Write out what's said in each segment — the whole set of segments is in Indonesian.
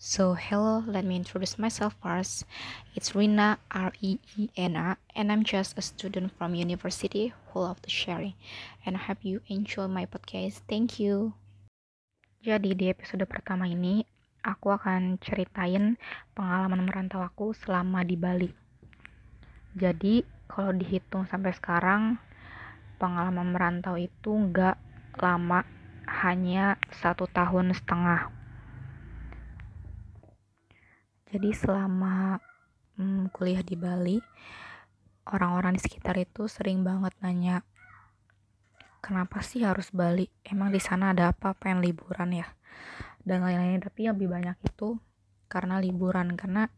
So, hello, let me introduce myself first. It's Rina, R E E N A, and I'm just a student from university who love to sharing. And I hope you enjoy my podcast. Thank you. Jadi, di episode pertama ini, aku akan ceritain pengalaman merantau aku selama di Bali. Jadi, kalau dihitung sampai sekarang, pengalaman merantau itu nggak lama, hanya satu tahun setengah jadi selama hmm, kuliah di Bali orang-orang di sekitar itu sering banget nanya kenapa sih harus Bali? Emang di sana ada apa? Pengen liburan ya? Dan lain-lain tapi yang lebih banyak itu karena liburan. Karena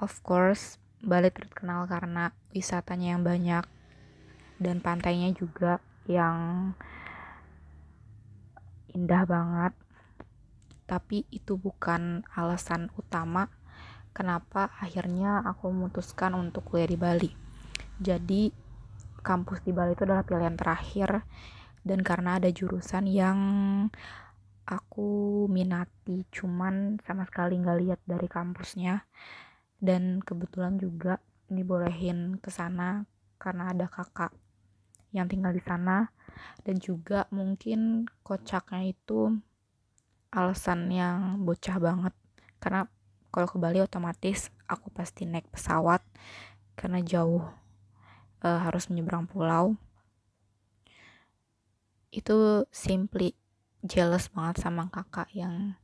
of course Bali terkenal karena wisatanya yang banyak dan pantainya juga yang indah banget tapi itu bukan alasan utama kenapa akhirnya aku memutuskan untuk kuliah di Bali. Jadi kampus di Bali itu adalah pilihan terakhir dan karena ada jurusan yang aku minati cuman sama sekali nggak lihat dari kampusnya dan kebetulan juga dibolehin ke sana karena ada kakak yang tinggal di sana dan juga mungkin kocaknya itu alasan yang bocah banget. Karena kalau ke Bali otomatis aku pasti naik pesawat karena jauh e, harus menyeberang pulau. Itu simply jealous banget sama kakak yang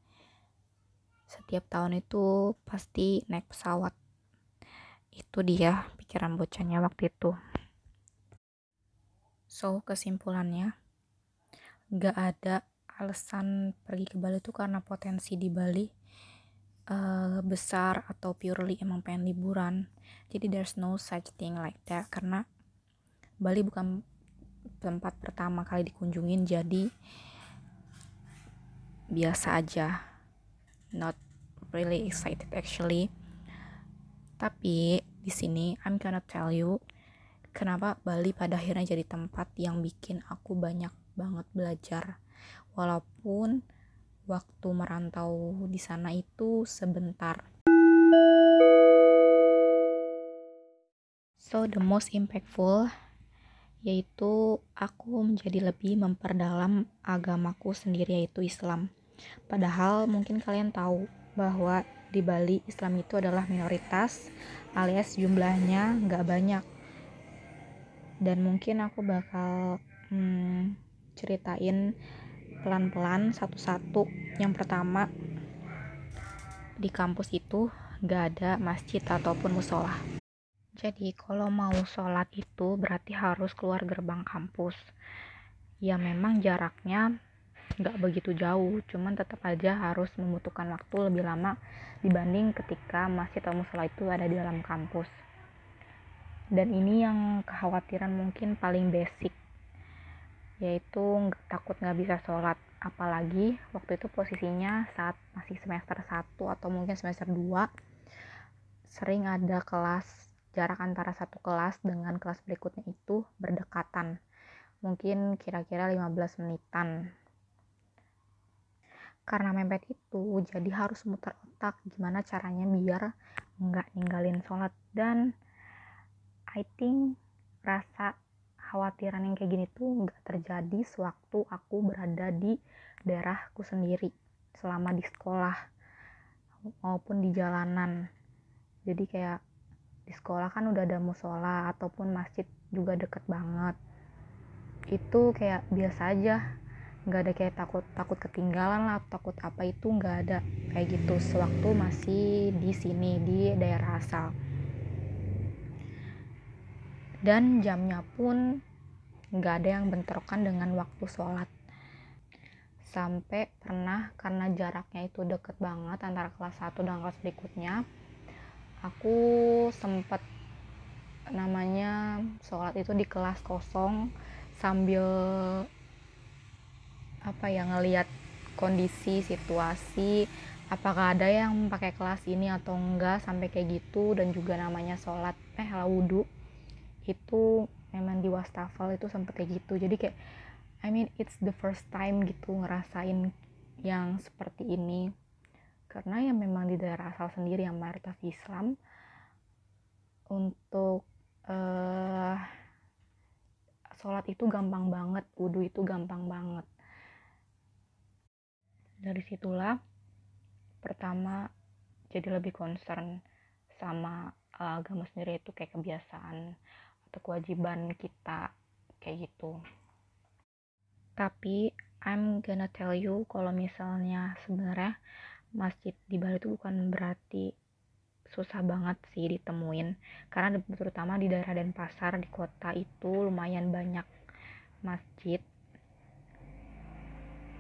setiap tahun itu pasti naik pesawat. Itu dia pikiran bocahnya waktu itu. So kesimpulannya gak ada alasan pergi ke Bali itu karena potensi di Bali uh, besar atau purely emang pengen liburan. Jadi there's no such thing like that. Karena Bali bukan tempat pertama kali dikunjungin jadi biasa aja. Not really excited actually. Tapi di sini I'm gonna tell you kenapa Bali pada akhirnya jadi tempat yang bikin aku banyak banget belajar walaupun waktu merantau di sana itu sebentar. So the most impactful yaitu aku menjadi lebih memperdalam agamaku sendiri yaitu Islam. Padahal mungkin kalian tahu bahwa di Bali Islam itu adalah minoritas alias jumlahnya nggak banyak dan mungkin aku bakal hmm, ceritain pelan-pelan satu-satu. Yang pertama di kampus itu gak ada masjid ataupun musola. Jadi kalau mau sholat itu berarti harus keluar gerbang kampus. Ya memang jaraknya gak begitu jauh cuman tetap aja harus membutuhkan waktu lebih lama dibanding ketika masjid atau musola itu ada di dalam kampus. Dan ini yang kekhawatiran mungkin paling basic yaitu takut nggak bisa sholat. Apalagi waktu itu posisinya saat masih semester 1 atau mungkin semester 2 sering ada kelas jarak antara satu kelas dengan kelas berikutnya itu berdekatan. Mungkin kira-kira 15 menitan. Karena mepet itu jadi harus muter otak gimana caranya biar nggak ninggalin sholat. Dan I think rasa kekhawatiran yang kayak gini tuh nggak terjadi sewaktu aku berada di daerahku sendiri selama di sekolah maupun di jalanan. Jadi kayak di sekolah kan udah ada musola ataupun masjid juga deket banget. Itu kayak biasa aja nggak ada kayak takut takut ketinggalan lah takut apa itu nggak ada. Kayak gitu sewaktu masih di sini di daerah asal dan jamnya pun nggak ada yang bentrokan dengan waktu sholat. Sampai pernah karena jaraknya itu deket banget antara kelas 1 dan kelas berikutnya aku sempet namanya sholat itu di kelas kosong sambil apa ya ngelihat kondisi situasi apakah ada yang pakai kelas ini atau enggak sampai kayak gitu dan juga namanya sholat. Eh wudhu itu memang di wastafel itu sempet kayak gitu. Jadi kayak I mean it's the first time gitu ngerasain yang seperti ini. Karena ya memang di daerah asal sendiri yang mayoritas Islam untuk uh, sholat itu gampang banget wudhu itu gampang banget. Dari situlah pertama jadi lebih concern sama uh, agama sendiri itu kayak kebiasaan atau kewajiban kita kayak gitu. Tapi I'm gonna tell you kalau misalnya sebenarnya masjid di Bali itu bukan berarti susah banget sih ditemuin. Karena terutama di daerah Denpasar di kota itu lumayan banyak masjid.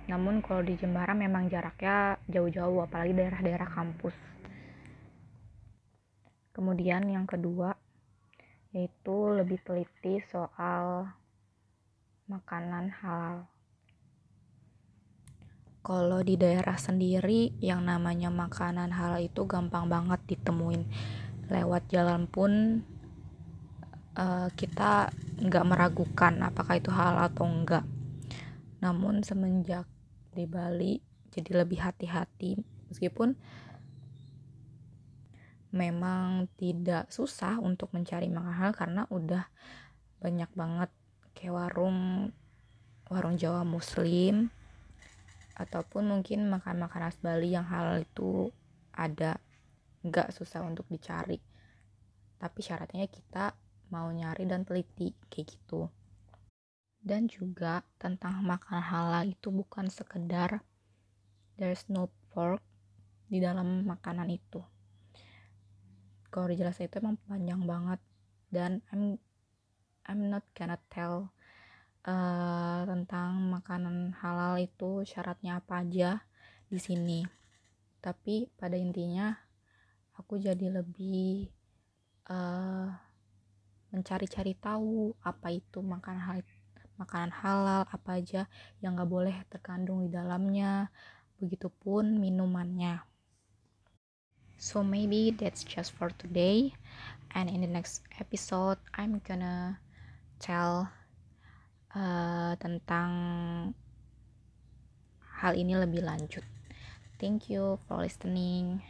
Namun kalau di Jembara memang jaraknya jauh-jauh apalagi daerah-daerah kampus. Kemudian yang kedua yaitu lebih teliti soal makanan halal. Kalau di daerah sendiri yang namanya makanan halal itu gampang banget ditemuin. Lewat jalan pun uh, kita nggak meragukan apakah itu halal atau enggak namun semenjak di Bali jadi lebih hati-hati. Meskipun memang tidak susah untuk mencari halal karena udah banyak banget kayak warung warung Jawa Muslim ataupun mungkin makan makanan khas Bali yang halal itu ada. Nggak susah untuk dicari tapi syaratnya kita mau nyari dan teliti kayak gitu. Dan juga tentang makanan halal itu bukan sekedar there's no pork di dalam makanan itu kalau dijelasin itu emang panjang banget. Dan I'm I'm not gonna tell uh, tentang makanan halal itu syaratnya apa aja di sini. Tapi pada intinya aku jadi lebih uh, mencari-cari tahu apa itu makanan halal makanan halal apa aja yang gak boleh terkandung di dalamnya. Begitupun minumannya so maybe that's just for today and in the next episode I'm gonna tell uh, tentang hal ini lebih lanjut. Thank you for listening.